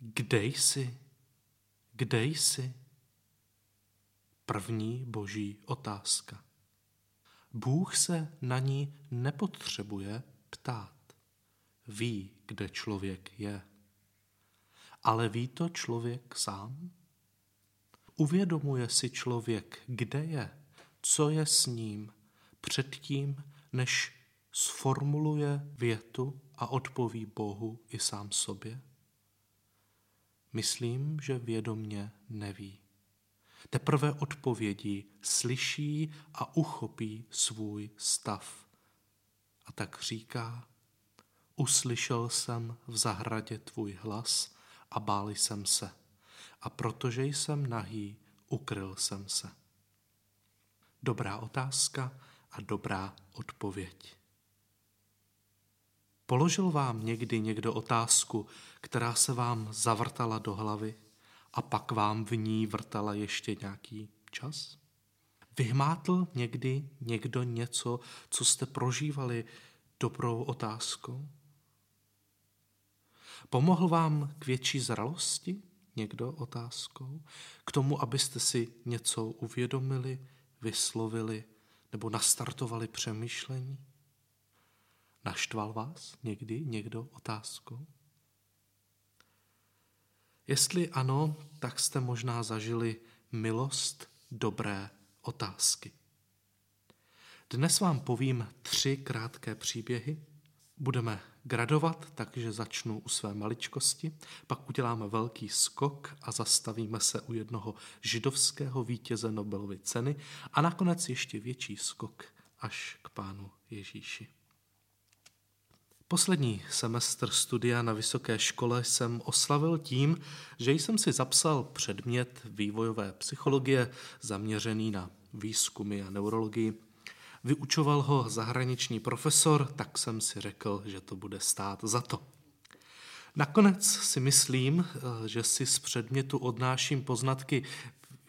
Kde jsi? Kde jsi? První boží otázka. Bůh se na ní nepotřebuje ptát. Ví, kde člověk je. Ale ví to člověk sám? Uvědomuje si člověk, kde je, co je s ním, předtím, než sformuluje větu a odpoví Bohu i sám sobě? Myslím, že vědomně neví. Teprve odpovědí slyší a uchopí svůj stav. A tak říká, uslyšel jsem v zahradě tvůj hlas a bál jsem se. A protože jsem nahý, ukryl jsem se. Dobrá otázka a dobrá odpověď. Položil vám někdy někdo otázku, která se vám zavrtala do hlavy a pak vám v ní vrtala ještě nějaký čas? Vyhmátl někdy někdo něco, co jste prožívali dobrou otázkou? Pomohl vám k větší zralosti někdo otázkou? K tomu, abyste si něco uvědomili, vyslovili nebo nastartovali přemýšlení? Naštval vás někdy někdo otázkou? Jestli ano, tak jste možná zažili milost dobré otázky. Dnes vám povím tři krátké příběhy. Budeme gradovat, takže začnu u své maličkosti, pak uděláme velký skok a zastavíme se u jednoho židovského vítěze Nobelovy ceny a nakonec ještě větší skok až k pánu Ježíši. Poslední semestr studia na vysoké škole jsem oslavil tím, že jsem si zapsal předmět vývojové psychologie zaměřený na výzkumy a neurologii. Vyučoval ho zahraniční profesor, tak jsem si řekl, že to bude stát za to. Nakonec si myslím, že si z předmětu odnáším poznatky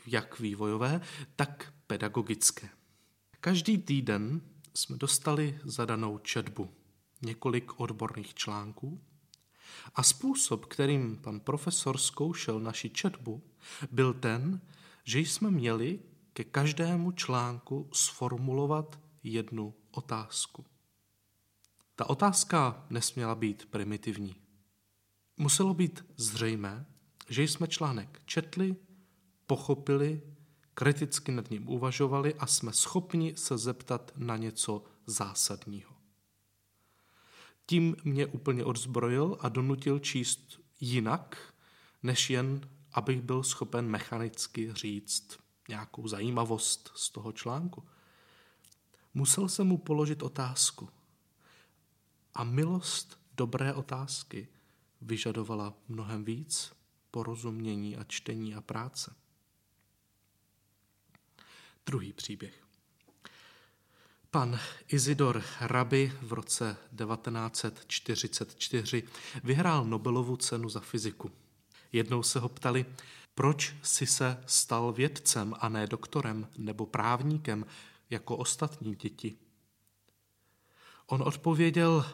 jak vývojové, tak pedagogické. Každý týden jsme dostali zadanou četbu několik odborných článků a způsob, kterým pan profesor zkoušel naši četbu, byl ten, že jsme měli ke každému článku sformulovat jednu otázku. Ta otázka nesměla být primitivní. Muselo být zřejmé, že jsme článek četli, pochopili, kriticky nad ním uvažovali a jsme schopni se zeptat na něco zásadního. Tím mě úplně odzbrojil a donutil číst jinak, než jen abych byl schopen mechanicky říct nějakou zajímavost z toho článku. Musel jsem mu položit otázku. A milost dobré otázky vyžadovala mnohem víc porozumění a čtení a práce. Druhý příběh. Pan Izidor Rabi v roce 1944 vyhrál Nobelovu cenu za fyziku. Jednou se ho ptali, proč si se stal vědcem a ne doktorem nebo právníkem jako ostatní děti. On odpověděl,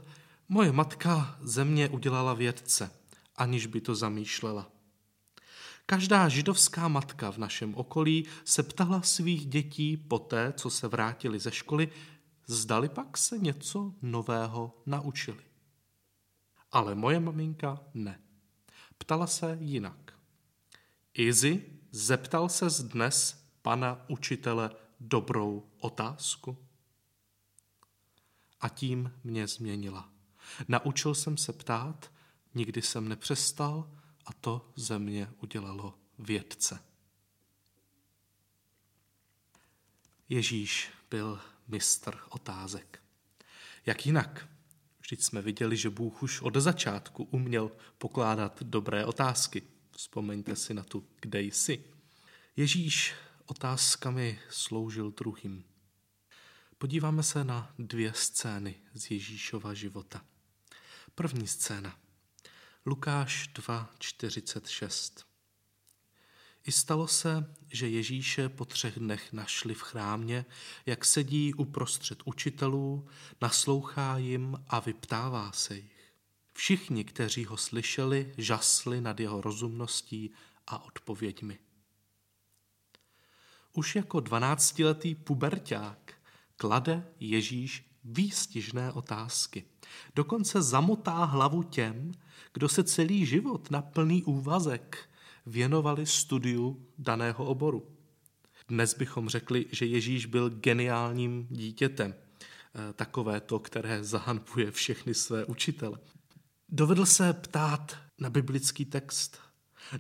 moje matka ze mě udělala vědce, aniž by to zamýšlela. Každá židovská matka v našem okolí se ptala svých dětí poté, co se vrátili ze školy, zdali pak se něco nového naučili. Ale moje maminka ne. Ptala se jinak. Izzy, zeptal se dnes pana učitele dobrou otázku? A tím mě změnila. Naučil jsem se ptát, nikdy jsem nepřestal, a to ze mě udělalo vědce. Ježíš byl mistr otázek. Jak jinak? Vždyť jsme viděli, že Bůh už od začátku uměl pokládat dobré otázky. Vzpomeňte si na tu, kde jsi. Ježíš otázkami sloužil druhým. Podíváme se na dvě scény z Ježíšova života. První scéna. Lukáš 2.46 I stalo se, že Ježíše po třech dnech našli v chrámě, jak sedí uprostřed učitelů, naslouchá jim a vyptává se jich. Všichni, kteří ho slyšeli, žasli nad jeho rozumností a odpověďmi. Už jako dvanáctiletý puberták klade Ježíš výstižné otázky. Dokonce zamotá hlavu těm, kdo se celý život na plný úvazek věnovali studiu daného oboru. Dnes bychom řekli, že Ježíš byl geniálním dítětem, eh, takové to, které zahanbuje všechny své učitele. Dovedl se ptát na biblický text,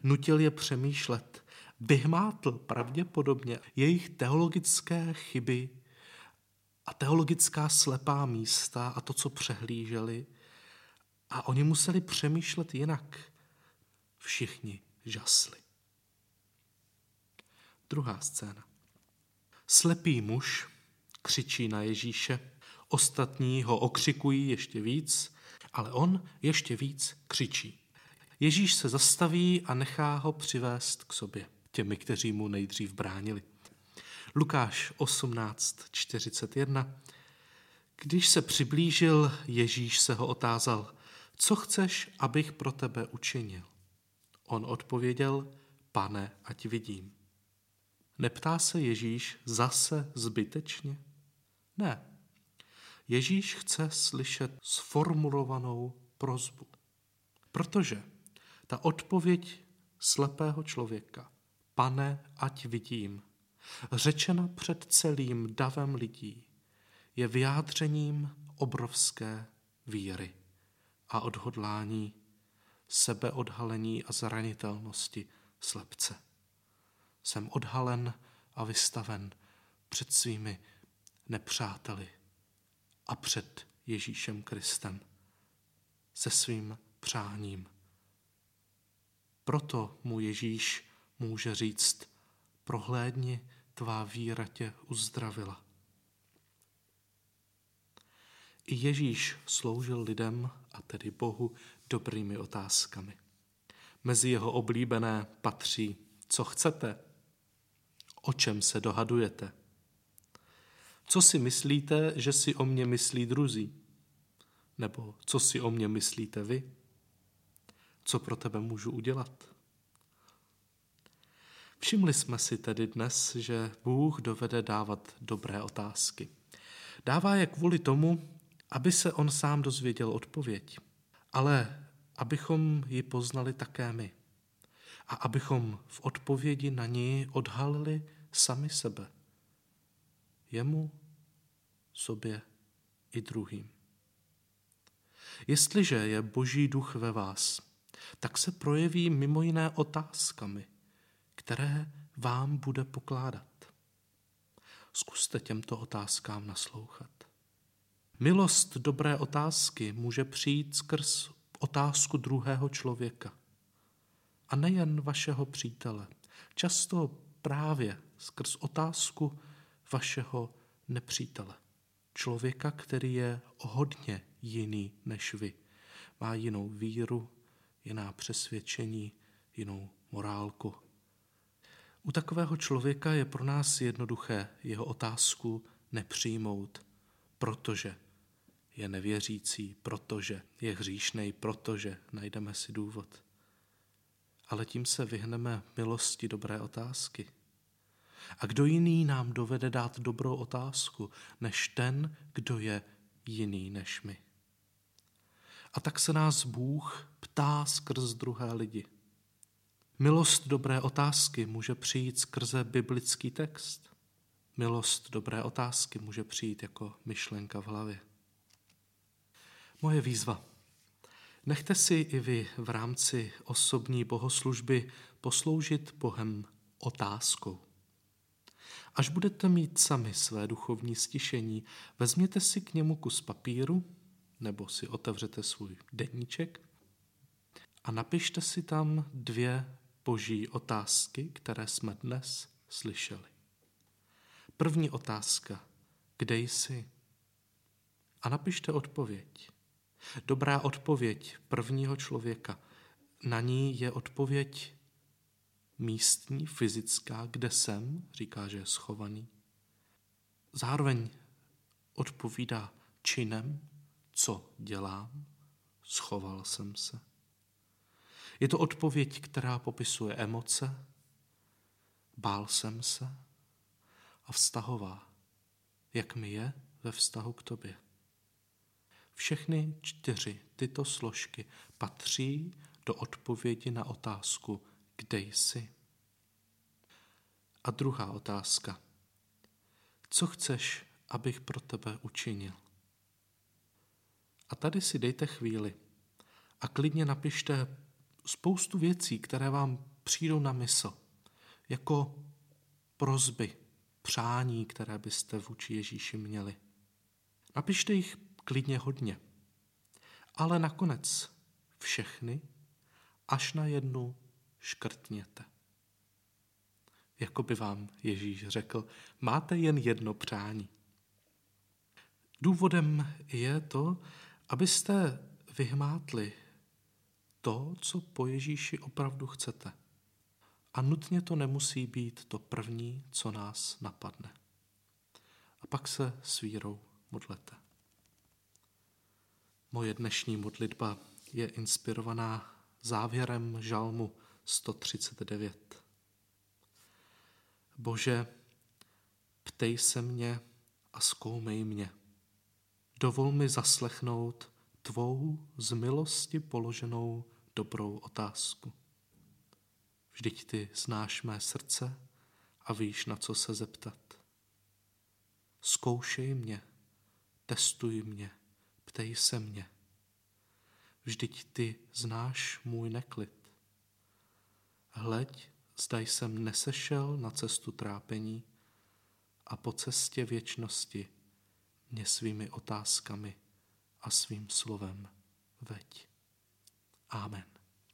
nutil je přemýšlet, vyhmátl pravděpodobně jejich teologické chyby a teologická slepá místa a to, co přehlíželi. A oni museli přemýšlet jinak. Všichni žasli. Druhá scéna. Slepý muž křičí na Ježíše, ostatní ho okřikují ještě víc, ale on ještě víc křičí. Ježíš se zastaví a nechá ho přivést k sobě, těmi, kteří mu nejdřív bránili. Lukáš 18.41 Když se přiblížil, Ježíš se ho otázal, co chceš, abych pro tebe učinil? On odpověděl, pane, ať vidím. Neptá se Ježíš zase zbytečně? Ne. Ježíš chce slyšet sformulovanou prozbu. Protože ta odpověď slepého člověka, pane, ať vidím, řečena před celým davem lidí, je vyjádřením obrovské víry a odhodlání, sebeodhalení a zranitelnosti slepce. Jsem odhalen a vystaven před svými nepřáteli a před Ježíšem Kristem se svým přáním. Proto mu Ježíš může říct, prohlédni, tvá víra tě uzdravila. I Ježíš sloužil lidem, a tedy Bohu, dobrými otázkami. Mezi jeho oblíbené patří, co chcete, o čem se dohadujete, co si myslíte, že si o mě myslí druzí, nebo co si o mě myslíte vy, co pro tebe můžu udělat. Všimli jsme si tedy dnes, že Bůh dovede dávat dobré otázky. Dává je kvůli tomu, aby se on sám dozvěděl odpověď, ale abychom ji poznali také my. A abychom v odpovědi na ní odhalili sami sebe. Jemu, sobě i druhým. Jestliže je Boží duch ve vás, tak se projeví mimo jiné otázkami – které vám bude pokládat. Zkuste těmto otázkám naslouchat. Milost dobré otázky může přijít skrz otázku druhého člověka. A nejen vašeho přítele. Často právě skrz otázku vašeho nepřítele. Člověka, který je hodně jiný než vy. Má jinou víru, jiná přesvědčení, jinou morálku. U takového člověka je pro nás jednoduché jeho otázku nepřijmout, protože je nevěřící, protože je hříšnej, protože najdeme si důvod. Ale tím se vyhneme milosti dobré otázky. A kdo jiný nám dovede dát dobrou otázku, než ten, kdo je jiný než my? A tak se nás Bůh ptá skrz druhé lidi. Milost dobré otázky může přijít skrze biblický text. Milost dobré otázky může přijít jako myšlenka v hlavě. Moje výzva. Nechte si i vy v rámci osobní bohoslužby posloužit Bohem otázkou. Až budete mít sami své duchovní stišení, vezměte si k němu kus papíru nebo si otevřete svůj deníček a napište si tam dvě boží otázky, které jsme dnes slyšeli. První otázka. Kde jsi? A napište odpověď. Dobrá odpověď prvního člověka. Na ní je odpověď místní, fyzická, kde jsem, říká, že je schovaný. Zároveň odpovídá činem, co dělám, schoval jsem se. Je to odpověď, která popisuje emoce, bál jsem se a vztahová, jak mi je ve vztahu k tobě. Všechny čtyři tyto složky patří do odpovědi na otázku, kde jsi. A druhá otázka. Co chceš, abych pro tebe učinil? A tady si dejte chvíli a klidně napište spoustu věcí, které vám přijdou na mysl, jako prozby, přání, které byste vůči Ježíši měli. Napište jich klidně hodně, ale nakonec všechny až na jednu škrtněte. Jako by vám Ježíš řekl, máte jen jedno přání. Důvodem je to, abyste vyhmátli to, co po Ježíši opravdu chcete. A nutně to nemusí být to první, co nás napadne. A pak se s vírou modlete. Moje dnešní modlitba je inspirovaná závěrem žalmu 139. Bože, ptej se mě a zkoumej mě. Dovol mi zaslechnout tvou z milosti položenou dobrou otázku. Vždyť ty znáš mé srdce a víš, na co se zeptat. Zkoušej mě, testuj mě, ptej se mě. Vždyť ty znáš můj neklid. Hleď, zda jsem nesešel na cestu trápení a po cestě věčnosti mě svými otázkami a svým slovem veď. Amen.